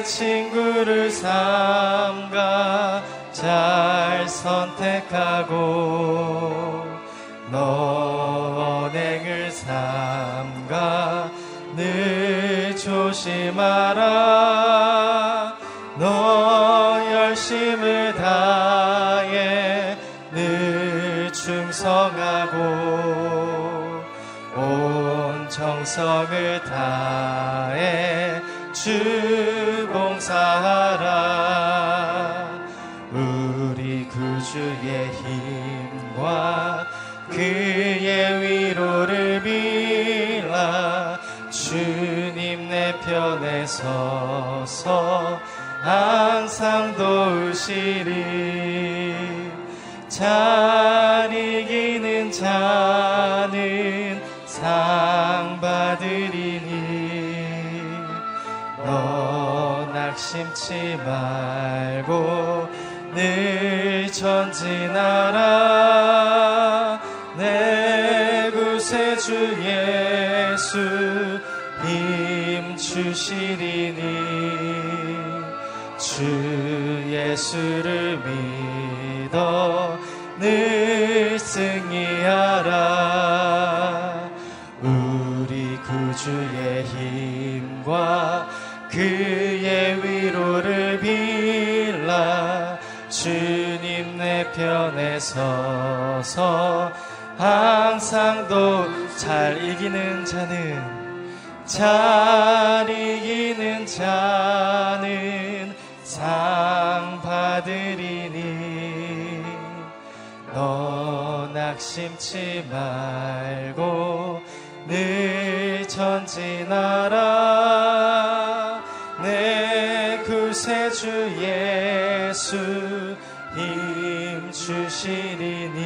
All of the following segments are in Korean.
내 친구를 삼가 잘 선택하고 너 언행을 삼가 늘 조심하라. 너 열심을 다해 늘 충성하고 온 정성을 다해 주 서서 항상 도우시리 잘 이기는 자는 상 받으리니 너 낙심치 말고 늘 전진하라 내 구세주 주시리니 주 예수를 믿어 늘 승리하라. 우리 구주의 힘과 그의 위로를 빌라. 주님 내 편에 서서 항상 도잘 이기는 자는 잘 이기는 자는 상 받으리니 너 낙심치 말고 늘 전진하라 내 구세주 예수 힘 주시리니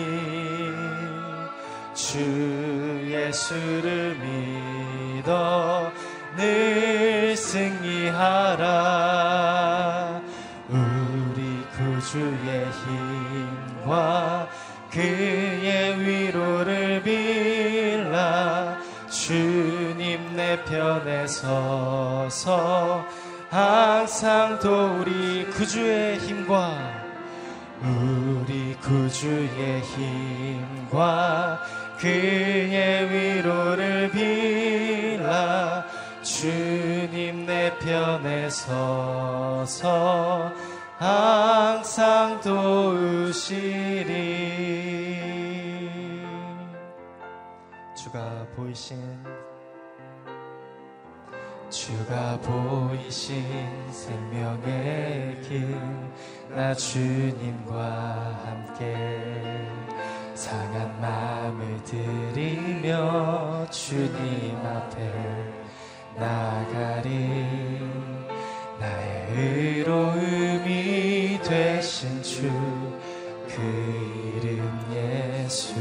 주 예수를 믿어 늘 승리하라. 우리 구주의 힘과 그의 위로를 빌라. 주님 내 편에 서서 항상 도 우리 구주의 힘과 우리 구주의 힘과 그의 위로를 빌라 주님 내 편에 서서 항상 도우시리. 주가 보이신 주가 보이신 생명의 길 나 주님과 함께 상한 마음을 들이며 주님 앞에 나가리. 나의 의로움이 되신 주 그 이름 예수.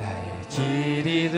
나의 길이 이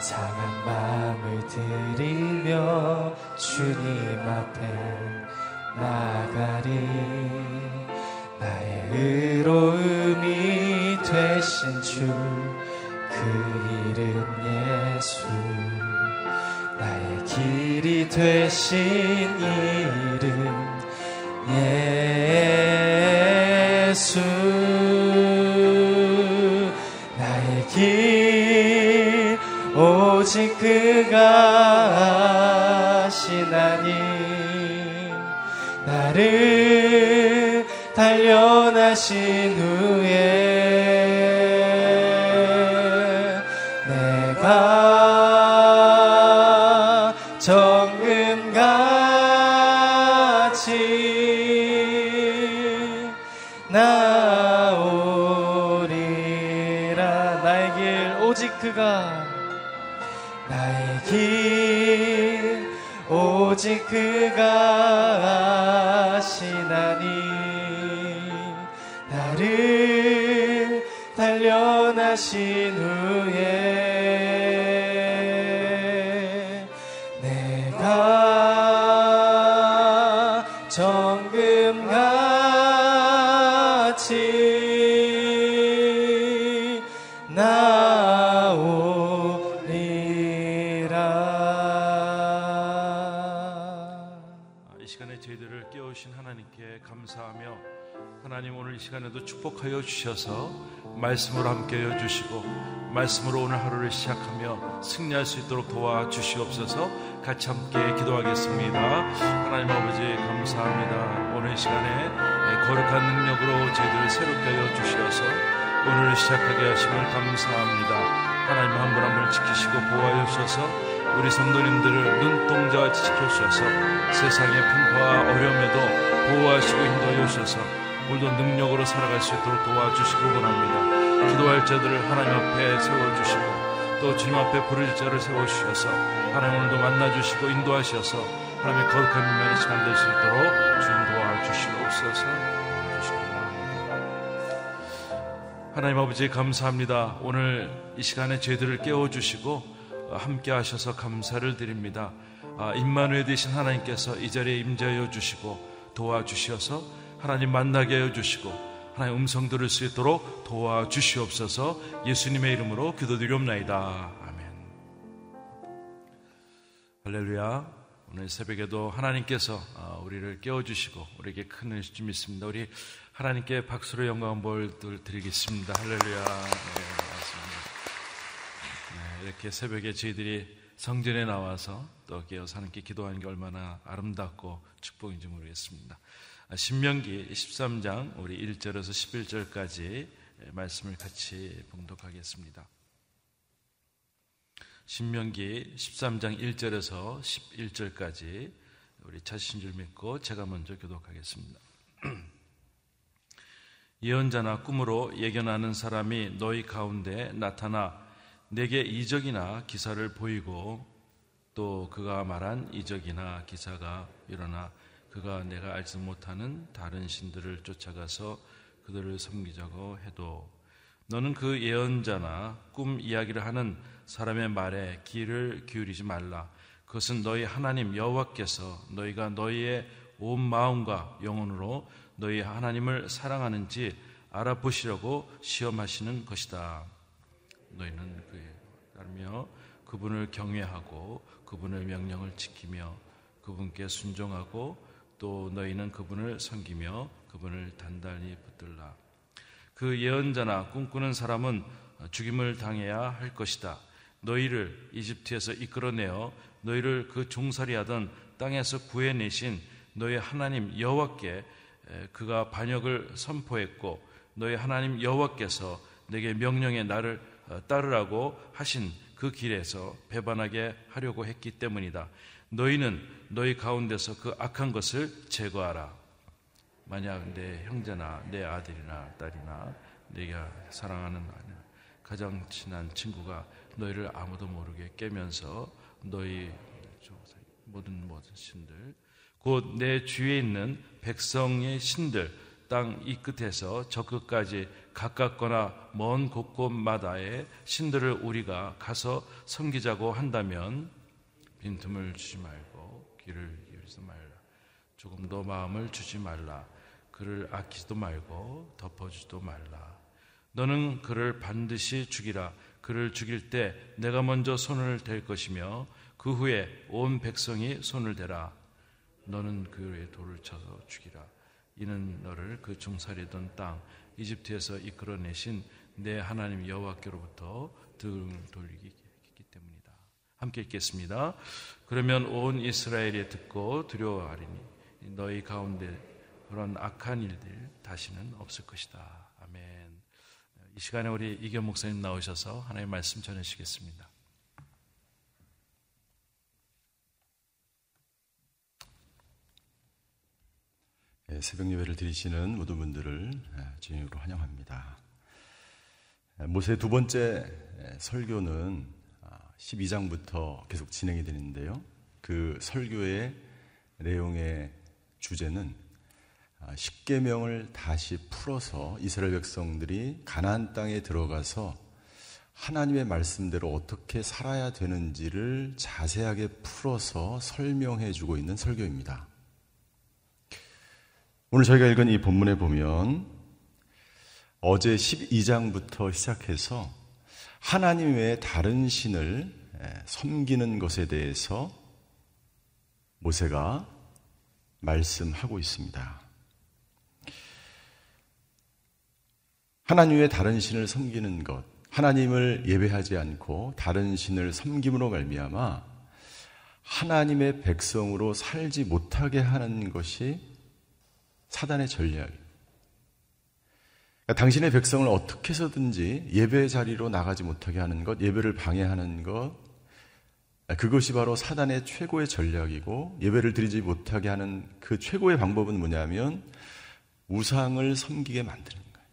상한 마음을 들이며 주님 앞에 나가리. 나의 의로움이 되신 주 그 이름 예수. 나의 길이 되신 이름 예수 오직 그가 하시나니 나를 단련하신 후에 그가 하시나니 나를 단련하신 후에 주셔서. 말씀으로 함께하여 주시고 말씀으로 오늘 하루를 시작하며 승리할 수 있도록 도와주시옵소서. 같이 함께 기도하겠습니다. 하나님 아버지 감사합니다. 오늘 이 시간에 거룩한 능력으로 저희들을 새롭게 하여 주셔서 오늘을 시작하게 하심을 감사합니다. 하나님 한 분 한 분을 지키시고 보호하여 주셔서. 우리 성도님들을 눈동자같이 지켜주셔서 세상의 풍파와 어려움에도 보호하시고 인도하여 주셔서 오늘도 능력으로 살아갈 수 있도록 도와주시기 원합니다. 기도할 자들을 하나님 앞에 세워주시고 또 주님 앞에 부를 자를 세워주셔서 하나님 오늘도 만나주시고 인도하셔서 하나님의 거룩한 민만의 시간 될 수 있도록 주님 도와주시옵소서. 하나님 아버지 감사합니다. 오늘 이 시간에 저희들을 깨워주시고 함께 하셔서 감사를 드립니다. 아, 임마누엘 되신 하나님께서 이 자리에 임재하여 주시고 도와주셔서 하나님 만나게 하여 주시고 하나님 음성 들을 수 있도록 도와주시옵소서 예수님의 이름으로 기도드리옵나이다. 아멘. 할렐루야. 오늘 새벽에도 하나님께서 아, 우리를 깨워주시고 우리에게 큰 은혜 좀 있습니다. 우리 하나님께 박수로 영광 한번 드리겠습니다. 할렐루야. 네. 네, 이렇게 새벽에 저희들이 성전에 나와서 또 깨어서 하나님께 기도하는 게 얼마나 아름답고 축복인지 모르겠습니다. 아, 신명기 13장 우리 1절에서 11절까지 말씀을 같이 봉독하겠습니다. 신명기 13장 1절에서 11절까지 우리 찾으신 줄 믿고 제가 먼저 교독하겠습니다. 예언자나 꿈으로 예견하는 사람이 너희 가운데 나타나 내게 이적이나 기사를 보이고 또 그가 말한 이적이나 기사가 일어나 그가 내가 알지 못하는 다른 신들을 쫓아가서 그들을 섬기자고 해도 너는 그 예언자나 꿈 이야기를 하는 사람의 말에 귀를 기울이지 말라. 그것은 너희 하나님 여호와께서 너희가 너희의 온 마음과 영혼으로 너희 하나님을 사랑하는지 알아보시려고 시험하시는 것이다. 너희는 그에 따르며 그분을 경외하고 그분의 명령을 지키며 그분께 순종하고 또 너희는 그분을 섬기며 그분을 단단히 붙들라. 그 예언자나 꿈꾸는 사람은 죽임을 당해야 할 것이다. 너희를 이집트에서 이끌어내어 너희를 그 종살이하던 땅에서 구해내신 너희 하나님 여호와께 그가 반역을 선포했고 너희 하나님 여호와께서 내게 명령해 나를 따르라고 하신 그 길에서 배반하게 하려고 했기 때문이다. 너희는 너희 가운데서 그 악한 것을 제거하라. 만약 내 형제나 내 아들이나 딸이나 내가 사랑하는 가장 친한 친구가 너희를 아무도 모르게 깨면서 너희 모든 모든 신들 곧 내 주위에 있는 백성의 신들 땅 이 끝에서 저 끝까지 가깝거나 먼 곳곳마다의 신들을 우리가 가서 섬기자고 한다면 빈틈을 주지 말고 귀를 기울이지 말라. 조금도 마음을 주지 말라. 그를 아끼지도 말고 덮어주지도 말라. 너는 그를 반드시 죽이라. 그를 죽일 때 내가 먼저 손을 댈 것이며 그 후에 온 백성이 손을 대라. 너는 그의 돌을 쳐서 죽이라. 이는 너를 그 중살이던 땅 이집트에서 이끌어내신 내 하나님 여호와께로부터 등을 돌리기. 함께 읽겠습니다. 그러면 온 이스라엘이 듣고 두려워하리니 너희 가운데 그런 악한 일들 다시는 없을 것이다. 아멘. 이 시간에 우리 이겸 목사님 나오셔서 하나님의 말씀 전해주시겠습니다. 예, 새벽 예배를 드리시는 모든 분들을 예, 주님으로 환영합니다. 예, 모세 두 번째 설교는 12장부터 아, 계속 진행이 되는데요. 그 설교의 내용의 주제는 10계명을 아, 다시 풀어서 이스라엘 백성들이 가나안 땅에 들어가서 하나님의 말씀대로 어떻게 살아야 되는지를 자세하게 풀어서 설명해 주고 있는 설교입니다. 오늘 저희가 읽은 이 본문에 보면 어제 12장부터 시작해서 하나님 외에 다른 신을 섬기는 것에 대해서 모세가 말씀하고 있습니다. 하나님 외에 다른 신을 섬기는 것, 하나님을 예배하지 않고 다른 신을 섬김으로 말미암아 하나님의 백성으로 살지 못하게 하는 것이 사단의 전략. 그러니까 당신의 백성을 어떻게 해서든지 예배 자리로 나가지 못하게 하는 것, 예배를 방해하는 것, 그것이 바로 사단의 최고의 전략이고 예배를 드리지 못하게 하는 그 최고의 방법은 뭐냐면 우상을 섬기게 만드는 거예요.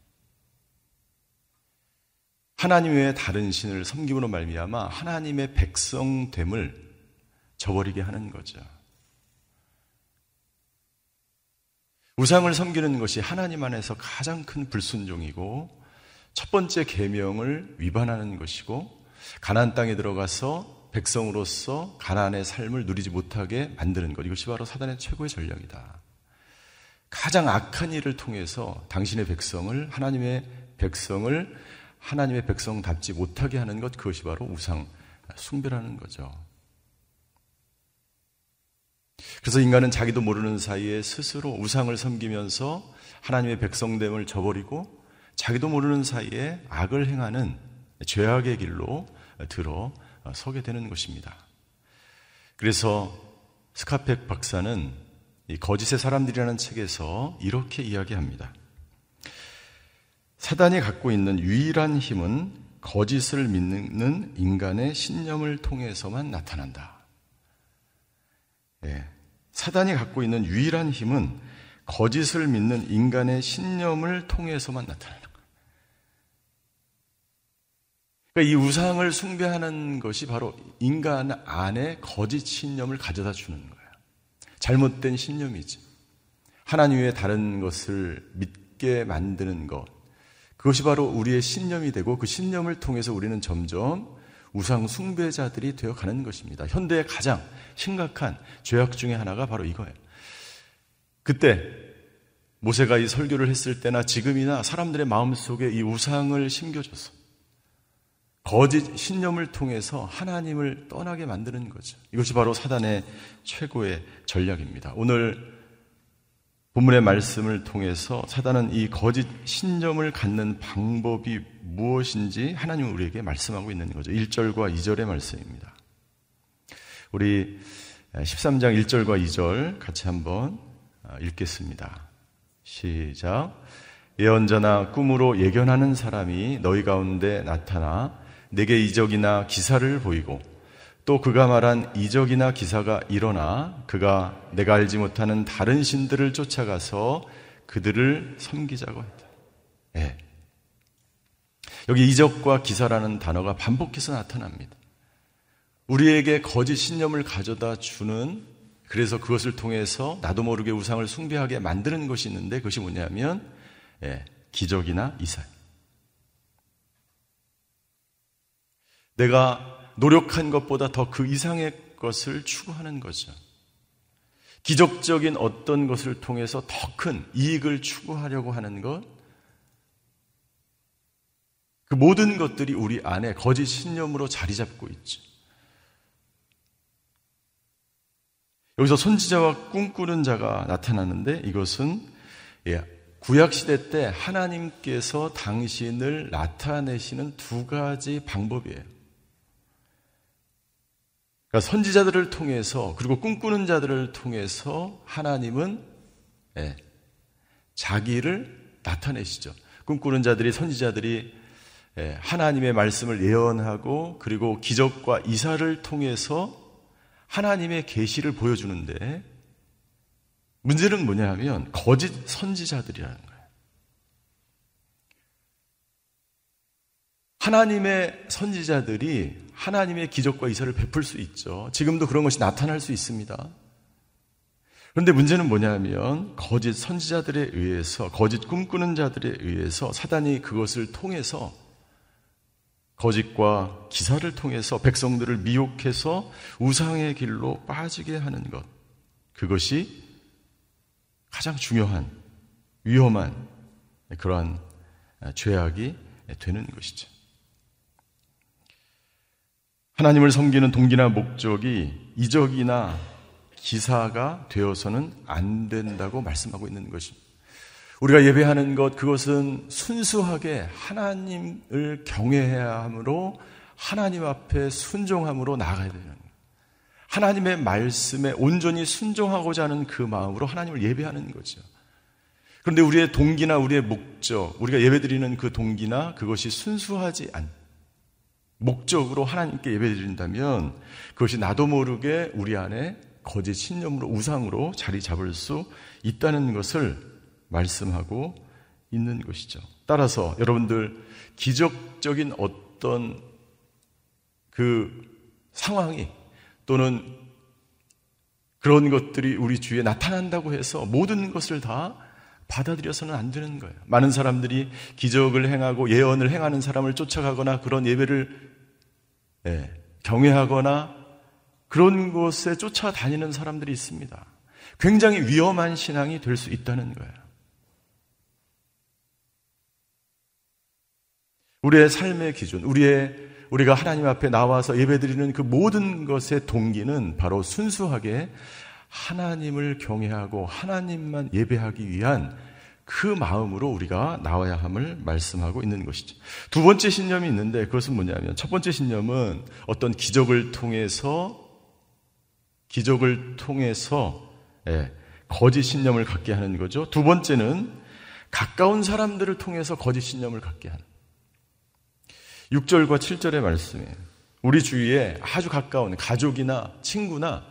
하나님 외에 다른 신을 섬김으로 말미암아 하나님의 백성됨을 저버리게 하는 거죠. 우상을 섬기는 것이 하나님 안에서 가장 큰 불순종이고 첫 번째 계명을 위반하는 것이고 가나안 땅에 들어가서 백성으로서 가나안의 삶을 누리지 못하게 만드는 것 이것이 바로 사단의 최고의 전략이다. 가장 악한 일을 통해서 당신의 백성을 하나님의 백성을 하나님의 백성답지 못하게 하는 것 그것이 바로 우상 숭배라는 거죠. 그래서 인간은 자기도 모르는 사이에 스스로 우상을 섬기면서 하나님의 백성됨을 저버리고 자기도 모르는 사이에 악을 행하는 죄악의 길로 들어 서게 되는 것입니다. 그래서 스카펙 박사는 이 거짓의 사람들이라는 책에서 이렇게 이야기합니다. 사단이 갖고 있는 유일한 힘은 거짓을 믿는 인간의 신념을 통해서만 나타난다. 예, 사단이 갖고 있는 유일한 힘은 거짓을 믿는 인간의 신념을 통해서만 나타나는 거예요. 그러니까 이 우상을 숭배하는 것이 바로 인간 안에 거짓 신념을 가져다 주는 거예요. 잘못된 신념이지. 하나님 외에 다른 것을 믿게 만드는 것. 그것이 바로 우리의 신념이 되고 그 신념을 통해서 우리는 점점 우상 숭배자들이 되어 가는 것입니다. 현대의 가장 심각한 죄악 중의 하나가 바로 이거예요. 그때 모세가 이 설교를 했을 때나 지금이나 사람들의 마음속에 이 우상을 심겨줘서 거짓 신념을 통해서 하나님을 떠나게 만드는 거죠. 이것이 바로 사단의 최고의 전략입니다. 오늘 본문의 말씀을 통해서 사단은 이 거짓 신념을 갖는 방법이 무엇인지 하나님 우리에게 말씀하고 있는 거죠. 1절과 2절의 말씀입니다. 우리 13장 1절과 2절 같이 한번 읽겠습니다. 시작. 예언자나 꿈으로 예견하는 사람이 너희 가운데 나타나 내게 이적이나 기사를 보이고 또 그가 말한 이적이나 기사가 일어나 그가 내가 알지 못하는 다른 신들을 쫓아가서 그들을 섬기자고 했다. 예. 여기 이적과 기사라는 단어가 반복해서 나타납니다. 우리에게 거짓 신념을 가져다 주는 그래서 그것을 통해서 나도 모르게 우상을 숭배하게 만드는 것이 있는데 그것이 뭐냐면 예, 기적이나 이사. 내가 노력한 것보다 더 그 이상의 것을 추구하는 거죠. 기적적인 어떤 것을 통해서 더 큰 이익을 추구하려고 하는 것, 그 모든 것들이 우리 안에 거짓 신념으로 자리 잡고 있죠. 여기서 선지자와 꿈꾸는 자가 나타났는데 이것은 예, 구약 시대 때 하나님께서 당신을 나타내시는 두 가지 방법이에요. 그러니까 선지자들을 통해서 그리고 꿈꾸는 자들을 통해서 하나님은 예, 자기를 나타내시죠. 꿈꾸는 자들이 선지자들이 예, 하나님의 말씀을 예언하고 그리고 기적과 이사를 통해서 하나님의 계시를 보여주는데 문제는 뭐냐 하면 거짓 선지자들이라는 거예요. 하나님의 선지자들이 하나님의 기적과 이사를 베풀 수 있죠. 지금도 그런 것이 나타날 수 있습니다. 그런데 문제는 뭐냐면 거짓 선지자들에 의해서 거짓 꿈꾸는 자들에 의해서 사단이 그것을 통해서 거짓과 기사를 통해서 백성들을 미혹해서 우상의 길로 빠지게 하는 것. 그것이 가장 중요한 위험한 그러한 죄악이 되는 것이죠. 하나님을 섬기는 동기나 목적이 이적이나 기사가 되어서는 안 된다고 말씀하고 있는 것입니다. 우리가 예배하는 것, 그것은 순수하게 하나님을 경외해야 하므로 하나님 앞에 순종함으로 나아가야 되는 거예요. 하나님의 말씀에 온전히 순종하고자 하는 그 마음으로 하나님을 예배하는 거죠. 그런데 우리의 동기나 우리의 목적, 우리가 예배드리는 그 동기나 그것이 순수하지 않, 목적으로 하나님께 예배 드린다면 그것이 나도 모르게 우리 안에 거짓 신념으로 우상으로 자리 잡을 수 있다는 것을 말씀하고 있는 것이죠. 따라서 여러분들 기적적인 어떤 그 상황이 또는 그런 것들이 우리 주위에 나타난다고 해서 모든 것을 다 받아들여서는 안 되는 거예요. 많은 사람들이 기적을 행하고 예언을 행하는 사람을 쫓아가거나 그런 예배를 예, 경외하거나 그런 곳에 쫓아다니는 사람들이 있습니다. 굉장히 위험한 신앙이 될 수 있다는 거예요. 우리의 삶의 기준, 우리의 우리가 하나님 앞에 나와서 예배드리는 그 모든 것의 동기는 바로 순수하게 하나님을 경외하고 하나님만 예배하기 위한 그 마음으로 우리가 나와야 함을 말씀하고 있는 것이죠. 두 번째 신념이 있는데 그것은 뭐냐면 첫 번째 신념은 어떤 기적을 통해서 기적을 통해서 예, 거짓 신념을 갖게 하는 거죠. 두 번째는 가까운 사람들을 통해서 거짓 신념을 갖게 하는. 6절과 7절의 말씀이에요. 우리 주위에 아주 가까운 가족이나 친구나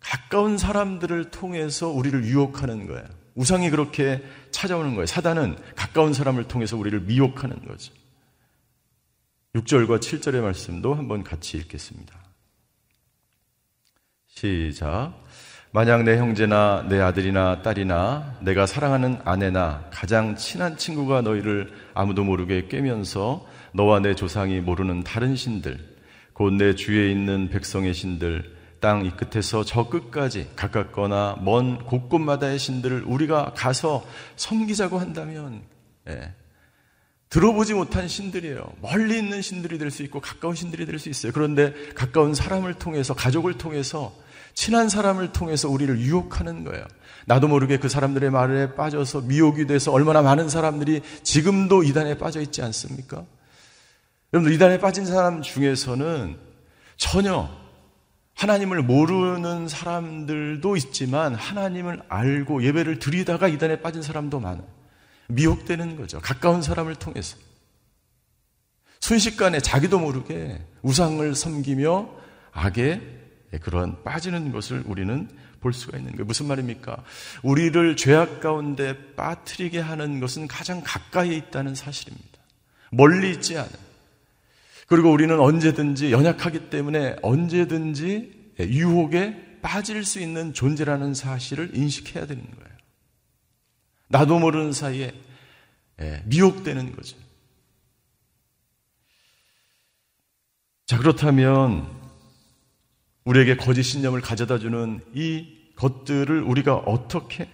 가까운 사람들을 통해서 우리를 유혹하는 거예요. 우상이 그렇게 찾아오는 거예요. 사단은 가까운 사람을 통해서 우리를 미혹하는 거죠. 6절과 7절의 말씀도 한번 같이 읽겠습니다. 시작. 만약 내 형제나 내 아들이나 딸이나 내가 사랑하는 아내나 가장 친한 친구가 너희를 아무도 모르게 꿰면서 너와 내 조상이 모르는 다른 신들, 곧 내 주위에 있는 백성의 신들, 땅 이 끝에서 저 끝까지 가깝거나 먼 곳곳마다의 신들을 우리가 가서 섬기자고 한다면, 예, 들어보지 못한 신들이에요. 멀리 있는 신들이 될 수 있고 가까운 신들이 될 수 있어요. 그런데 가까운 사람을 통해서, 가족을 통해서, 친한 사람을 통해서 우리를 유혹하는 거예요. 나도 모르게 그 사람들의 말에 빠져서 미혹이 돼서 얼마나 많은 사람들이 지금도 이단에 빠져 있지 않습니까? 여러분들 이단에 빠진 사람 중에서는 전혀 하나님을 모르는 사람들도 있지만 하나님을 알고 예배를 드리다가 이단에 빠진 사람도 많아요. 미혹되는 거죠. 가까운 사람을 통해서. 순식간에 자기도 모르게 우상을 섬기며 악에 그런 빠지는 것을 우리는 볼 수가 있는 거예요. 무슨 말입니까? 우리를 죄악 가운데 빠뜨리게 하는 것은 가장 가까이에 있다는 사실입니다. 멀리 있지 않아요. 그리고 우리는 언제든지 연약하기 때문에 언제든지 유혹에 빠질 수 있는 존재라는 사실을 인식해야 되는 거예요. 나도 모르는 사이에 예, 미혹되는 거죠. 자, 그렇다면 우리에게 거짓 신념을 가져다 주는 이 것들을 우리가 어떻게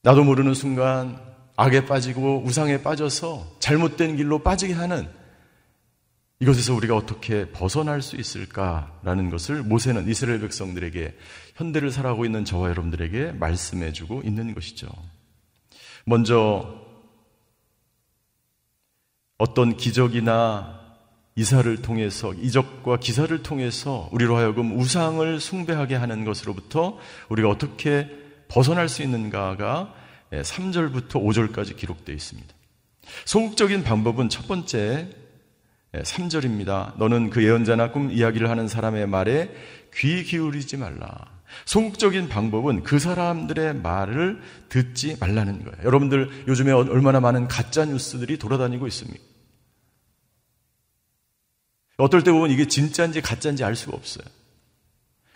나도 모르는 순간 악에 빠지고 우상에 빠져서 잘못된 길로 빠지게 하는 이것에서 우리가 어떻게 벗어날 수 있을까라는 것을 모세는 이스라엘 백성들에게 현대를 살아가고 있는 저와 여러분들에게 말씀해 주고 있는 것이죠. 먼저 어떤 기적이나 이사를 통해서 이적과 기사를 통해서 우리로 하여금 우상을 숭배하게 하는 것으로부터 우리가 어떻게 벗어날 수 있는가가 3절부터 5절까지 기록되어 있습니다. 소극적인 방법은 첫 번째 3절입니다. 너는 그 예언자나 꿈 이야기를 하는 사람의 말에 귀 기울이지 말라. 소극적인 방법은 그 사람들의 말을 듣지 말라는 거예요. 여러분들 요즘에 얼마나 많은 가짜 뉴스들이 돌아다니고 있습니까? 어떨 때 보면 이게 진짜인지 가짜인지 알 수가 없어요.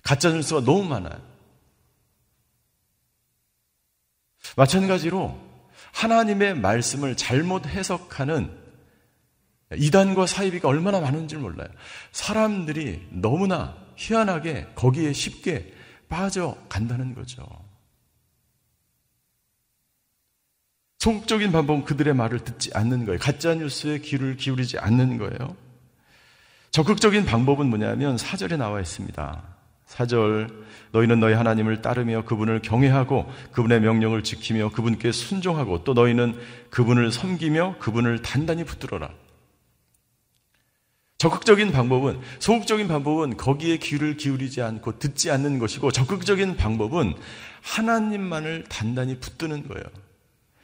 가짜 뉴스가 너무 많아요. 마찬가지로 하나님의 말씀을 잘못 해석하는 이단과 사이비가 얼마나 많은지 몰라요. 사람들이 너무나 희한하게 거기에 쉽게 빠져간다는 거죠. 소극적인 방법은 그들의 말을 듣지 않는 거예요. 가짜 뉴스에 귀를 기울이지 않는 거예요. 적극적인 방법은 뭐냐면 사절에 나와 있습니다. 사절 너희는 너희 하나님을 따르며 그분을 경외하고 그분의 명령을 지키며 그분께 순종하고 또 너희는 그분을 섬기며 그분을 단단히 붙들어라. 적극적인 방법은 소극적인 방법은 거기에 귀를 기울이지 않고 듣지 않는 것이고 적극적인 방법은 하나님만을 단단히 붙드는 거예요.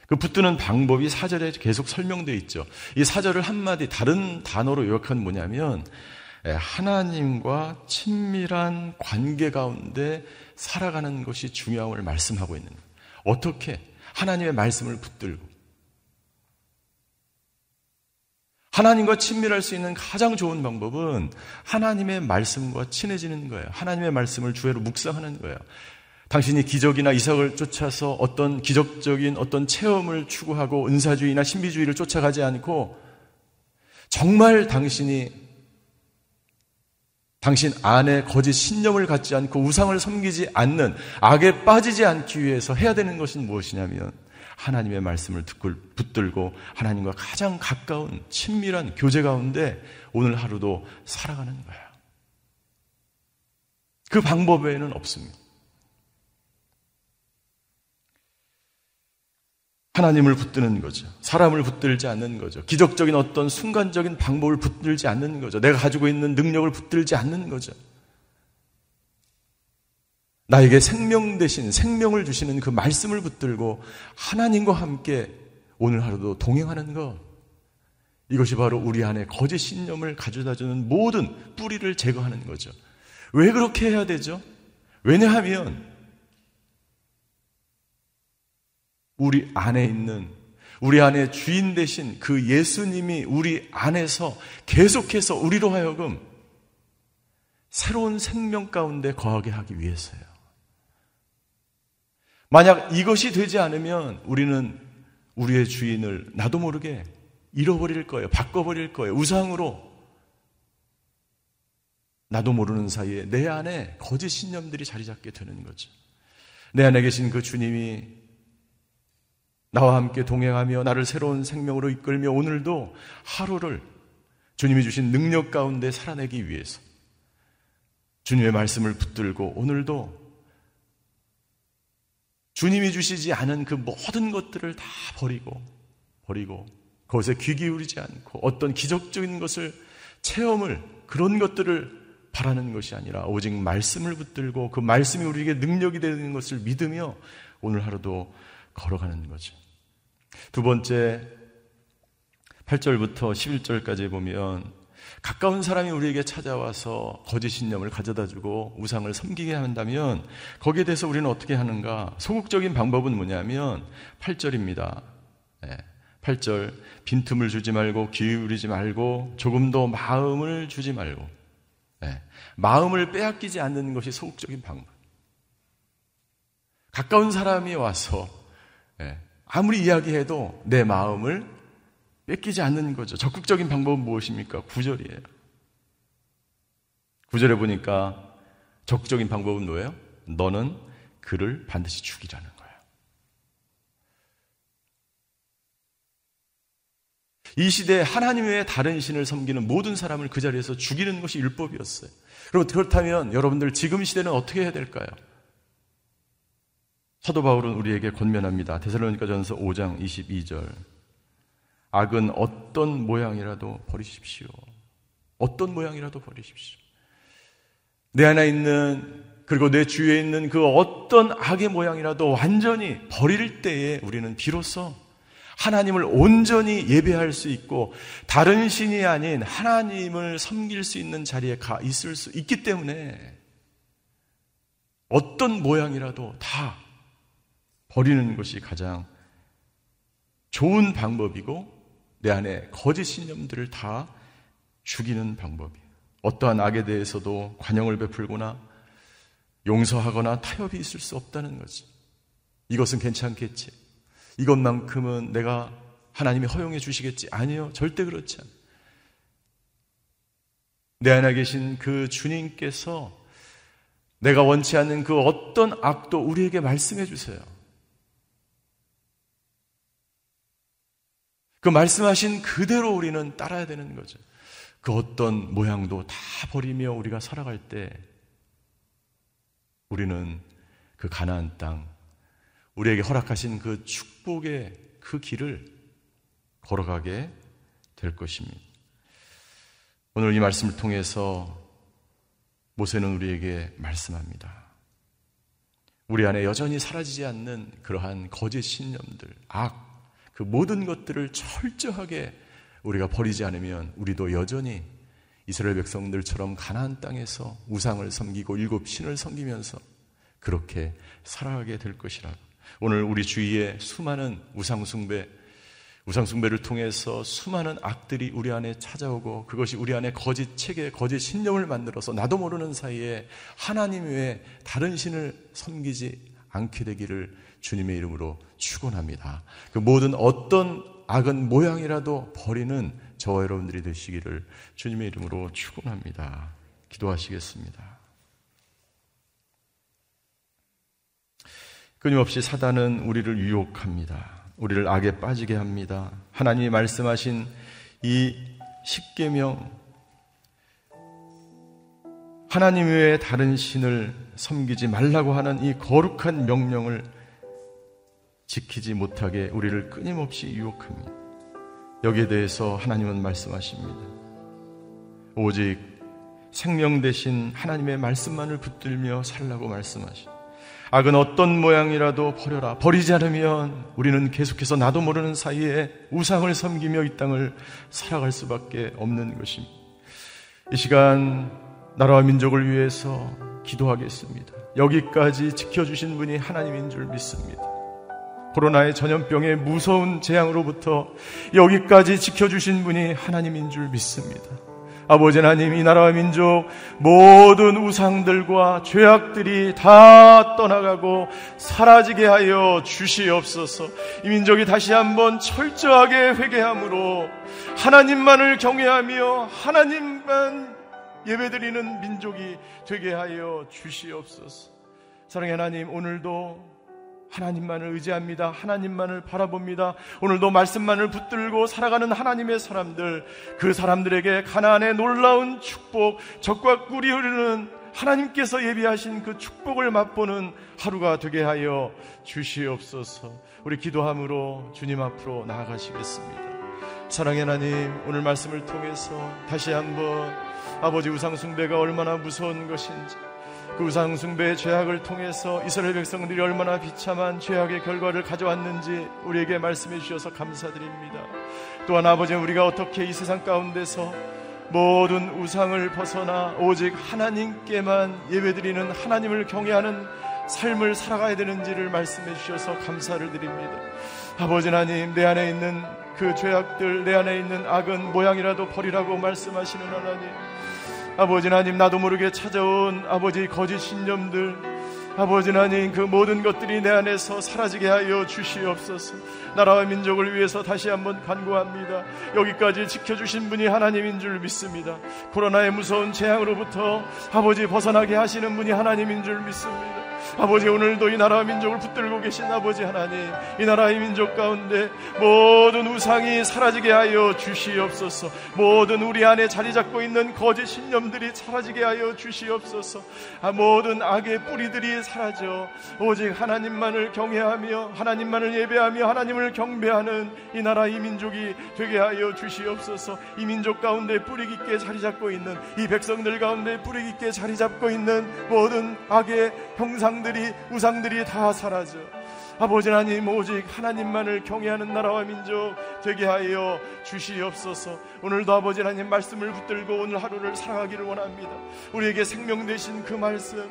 그 붙드는 방법이 사절에 계속 설명되어 있죠. 이 사절을 한마디 다른 단어로 요약하면 뭐냐면 예, 하나님과 친밀한 관계 가운데 살아가는 것이 중요함을 말씀하고 있는 거예요. 어떻게 하나님의 말씀을 붙들고 하나님과 친밀할 수 있는 가장 좋은 방법은 하나님의 말씀과 친해지는 거예요. 하나님의 말씀을 주회로 묵상하는 거예요. 당신이 기적이나 이삭을 쫓아서 어떤 기적적인 어떤 체험을 추구하고 은사주의나 신비주의를 쫓아가지 않고 정말 당신이 당신 안에 거짓 신념을 갖지 않고 우상을 섬기지 않는 악에 빠지지 않기 위해서 해야 되는 것은 무엇이냐면 하나님의 말씀을 듣고 붙들고 하나님과 가장 가까운 친밀한 교제 가운데 오늘 하루도 살아가는 거야. 그 방법 외에는 없습니다. 하나님을 붙드는 거죠. 사람을 붙들지 않는 거죠. 기적적인 어떤 순간적인 방법을 붙들지 않는 거죠. 내가 가지고 있는 능력을 붙들지 않는 거죠. 나에게 생명 대신 생명을 주시는 그 말씀을 붙들고 하나님과 함께 오늘 하루도 동행하는 것. 이것이 바로 우리 안에 거짓 신념을 가져다 주는 모든 뿌리를 제거하는 거죠. 왜 그렇게 해야 되죠? 왜냐하면 우리 안에 있는 우리 안에 주인 대신 그 예수님이 우리 안에서 계속해서 우리로 하여금 새로운 생명 가운데 거하게 하기 위해서요. 만약 이것이 되지 않으면 우리는 우리의 주인을 나도 모르게 잃어버릴 거예요. 바꿔버릴 거예요. 우상으로. 나도 모르는 사이에 내 안에 거짓 신념들이 자리 잡게 되는 거죠. 내 안에 계신 그 주님이 나와 함께 동행하며 나를 새로운 생명으로 이끌며 오늘도 하루를 주님이 주신 능력 가운데 살아내기 위해서 주님의 말씀을 붙들고 오늘도 주님이 주시지 않은 그 모든 것들을 다 버리고 버리고 그것에 귀 기울이지 않고 어떤 기적적인 것을 체험을 그런 것들을 바라는 것이 아니라 오직 말씀을 붙들고 그 말씀이 우리에게 능력이 되는 것을 믿으며 오늘 하루도 걸어가는 거죠. 두 번째 8절부터 11절까지 보면 가까운 사람이 우리에게 찾아와서 거짓 신념을 가져다 주고 우상을 섬기게 한다면 거기에 대해서 우리는 어떻게 하는가? 소극적인 방법은 뭐냐면 8절입니다. 네, 8절 빈틈을 주지 말고 기울이지 말고 조금도 마음을 주지 말고 네. 마음을 빼앗기지 않는 것이 소극적인 방법. 가까운 사람이 와서 네. 아무리 이야기해도 내 마음을 뺏기지 않는 거죠. 적극적인 방법은 무엇입니까? 구절이에요. 구절에 보니까 적극적인 방법은 뭐예요? 너는 그를 반드시 죽이라는 거예요. 이 시대에 하나님 외에 다른 신을 섬기는 모든 사람을 그 자리에서 죽이는 것이 율법이었어요. 그리고 그렇다면 여러분들 지금 시대는 어떻게 해야 될까요? 사도 바울은 우리에게 권면합니다. 데살로니가 전서 5장 22절. 악은 어떤 모양이라도 버리십시오. 어떤 모양이라도 버리십시오. 내 안에 있는 그리고 내 주위에 있는 그 어떤 악의 모양이라도 완전히 버릴 때에 우리는 비로소 하나님을 온전히 예배할 수 있고 다른 신이 아닌 하나님을 섬길 수 있는 자리에 가 있을 수 있기 때문에 어떤 모양이라도 다 버리는 것이 가장 좋은 방법이고 내 안에 거짓 신념들을 다 죽이는 방법이에요. 어떠한 악에 대해서도 관용을 베풀거나 용서하거나 타협이 있을 수 없다는 거지. 이것은 괜찮겠지. 이것만큼은 내가 하나님이 허용해 주시겠지. 아니요. 절대 그렇지 않아요. 내 안에 계신 그 주님께서 내가 원치 않는 그 어떤 악도 우리에게 말씀해 주세요. 그 말씀하신 그대로 우리는 따라야 되는 거죠. 그 어떤 모양도 다 버리며 우리가 살아갈 때 우리는 그 가나안 땅 우리에게 허락하신 그 축복의 그 길을 걸어가게 될 것입니다. 오늘 이 말씀을 통해서 모세는 우리에게 말씀합니다. 우리 안에 여전히 사라지지 않는 그러한 거짓 신념들, 악, 그 모든 것들을 철저하게 우리가 버리지 않으면 우리도 여전히 이스라엘 백성들처럼 가나안 땅에서 우상을 섬기고 일곱 신을 섬기면서 그렇게 살아가게 될 것이라고. 오늘 우리 주위에 수많은 우상 숭배, 우상 숭배를 통해서 수많은 악들이 우리 안에 찾아오고 그것이 우리 안에 거짓 체계, 거짓 신념을 만들어서 나도 모르는 사이에 하나님 외에 다른 신을 섬기지 않게 되기를 주님의 이름으로 축원합니다. 그 모든 어떤 악은 모양이라도 버리는 저와 여러분들이 되시기를 주님의 이름으로 축원합니다. 기도하시겠습니다. 끊임없이 사단은 우리를 유혹합니다. 우리를 악에 빠지게 합니다. 하나님이 말씀하신 이 십계명 하나님 외에 다른 신을 섬기지 말라고 하는 이 거룩한 명령을 지키지 못하게 우리를 끊임없이 유혹합니다. 여기에 대해서 하나님은 말씀하십니다. 오직 생명 대신 하나님의 말씀만을 붙들며 살라고 말씀하시. 악은 어떤 모양이라도 버려라. 버리지 않으면 우리는 계속해서 나도 모르는 사이에 우상을 섬기며 이 땅을 살아갈 수밖에 없는 것입니다. 이 시간 나라와 민족을 위해서 기도하겠습니다. 여기까지 지켜주신 분이 하나님인 줄 믿습니다. 코로나의 전염병의 무서운 재앙으로부터 여기까지 지켜주신 분이 하나님인 줄 믿습니다. 아버지 하나님, 이 나라와 민족 모든 우상들과 죄악들이 다 떠나가고 사라지게 하여 주시옵소서. 이 민족이 다시 한번 철저하게 회개함으로 하나님만을 경외하며 하나님만 예배드리는 민족이 되게 하여 주시옵소서. 사랑의 하나님, 오늘도 하나님만을 의지합니다. 하나님만을 바라봅니다. 오늘도 말씀만을 붙들고 살아가는 하나님의 사람들, 그 사람들에게 가나안의 놀라운 축복, 적과 꿀이 흐르는 하나님께서 예비하신 그 축복을 맛보는 하루가 되게 하여 주시옵소서. 우리 기도함으로 주님 앞으로 나아가시겠습니다. 사랑의 하나님, 오늘 말씀을 통해서 다시 한번 아버지 우상숭배가 얼마나 무서운 것인지, 그 우상숭배의 죄악을 통해서 이스라엘 백성들이 얼마나 비참한 죄악의 결과를 가져왔는지 우리에게 말씀해 주셔서 감사드립니다. 또한 아버지 우리가 어떻게 이 세상 가운데서 모든 우상을 벗어나 오직 하나님께만 예배드리는 하나님을 경외하는 삶을 살아가야 되는지를 말씀해 주셔서 감사를 드립니다. 아버지 하나님, 내 안에 있는 그 죄악들, 내 안에 있는 악은 모양이라도 버리라고 말씀하시는 하나님. 아버지 하나님 나도 모르게 찾아온 아버지 거짓 신념들. 아버지 하나님 그 모든 것들이 내 안에서 사라지게 하여 주시옵소서. 나라와 민족을 위해서 다시 한번 간구합니다. 여기까지 지켜주신 분이 하나님인 줄 믿습니다. 코로나의 무서운 재앙으로부터 아버지 벗어나게 하시는 분이 하나님인 줄 믿습니다 아버지 오늘도 이 나라와 민족을 붙들고 계신 아버지 하나님 이 나라의 민족 가운데 모든 우상이 사라지게 하여 주시옵소서. 모든 우리 안에 자리 잡고 있는 거짓 신념들이 사라지게 하여 주시옵소서. 아, 모든 악의 뿌리들이 사라져 오직 하나님만을 경외하며 하나님만을 예배하며 하나님을 경배하는 이 나라 이 민족이 되게 하여 주시옵소서. 이 민족 가운데 뿌리 깊게 자리 잡고 있는 이 백성들 가운데 뿌리 깊게 자리 잡고 있는 모든 악의 형상 들이 우상들이 다 사라져 아버지 하나님 오직 하나님만을 경외하는 나라와 민족 되게 하여 주시옵소서. 오늘도 아버지 하나님 말씀을 붙들고 오늘 하루를 살아가기를 원합니다. 우리에게 생명 되신 그 말씀,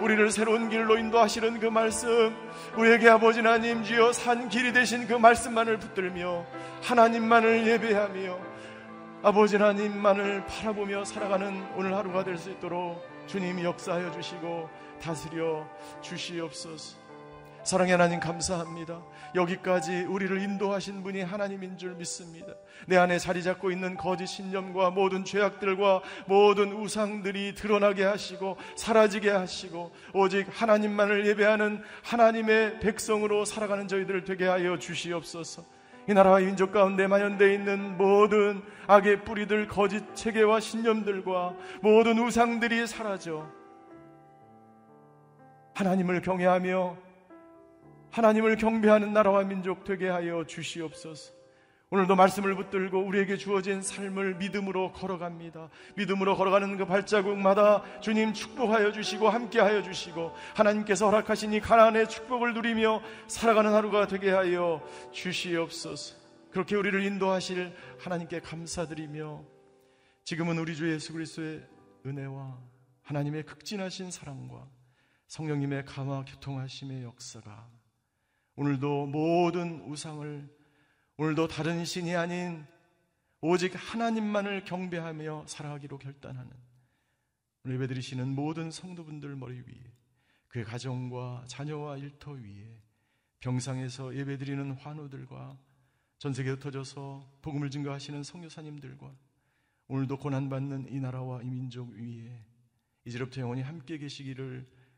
우리를 새로운 길로 인도하시는 그 말씀, 우리에게 아버지 하나님 주여 산 길이 되신 그 말씀만을 붙들며 하나님만을 예배하며 아버지 하나님만을 바라보며 살아가는 오늘 하루가 될 수 있도록 주님이 역사하여 주시고 다스려 주시옵소서. 사랑의 하나님 감사합니다. 여기까지 우리를 인도하신 분이 하나님인 줄 믿습니다. 내 안에 자리 잡고 있는 거짓 신념과 모든 죄악들과 모든 우상들이 드러나게 하시고 사라지게 하시고 오직 하나님만을 예배하는 하나님의 백성으로 살아가는 저희들을 되게 하여 주시옵소서. 이 나라와 민족 가운데 만연되어 있는 모든 악의 뿌리들, 거짓 체계와 신념들과 모든 우상들이 사라져 하나님을 경외하며 하나님을 경배하는 나라와 민족 되게 하여 주시옵소서. 오늘도 말씀을 붙들고 우리에게 주어진 삶을 믿음으로 걸어갑니다. 믿음으로 걸어가는 그 발자국마다 주님 축복하여 주시고 함께하여 주시고 하나님께서 허락하신 이 가난의 축복을 누리며 살아가는 하루가 되게 하여 주시옵소서. 그렇게 우리를 인도하실 하나님께 감사드리며 지금은 우리 주 예수 그리스도의 은혜와 하나님의 극진하신 사랑과 성령님의 감화 교통하심의 역사가 오늘도 모든 우상을 오늘도 다른 신이 아닌 오직 하나님만을 경배하며 살아가기로 결단하는 오늘 예배드리시는 모든 성도분들 머리 위에 그의 가정과 자녀와 일터 위에 병상에서 예배드리는 환우들과 전 세계에 흩어져서 복음을 증거하시는 성교사님들과 오늘도 고난받는 이 나라와 이 민족 위에 이제부터 영원히 함께 계시기를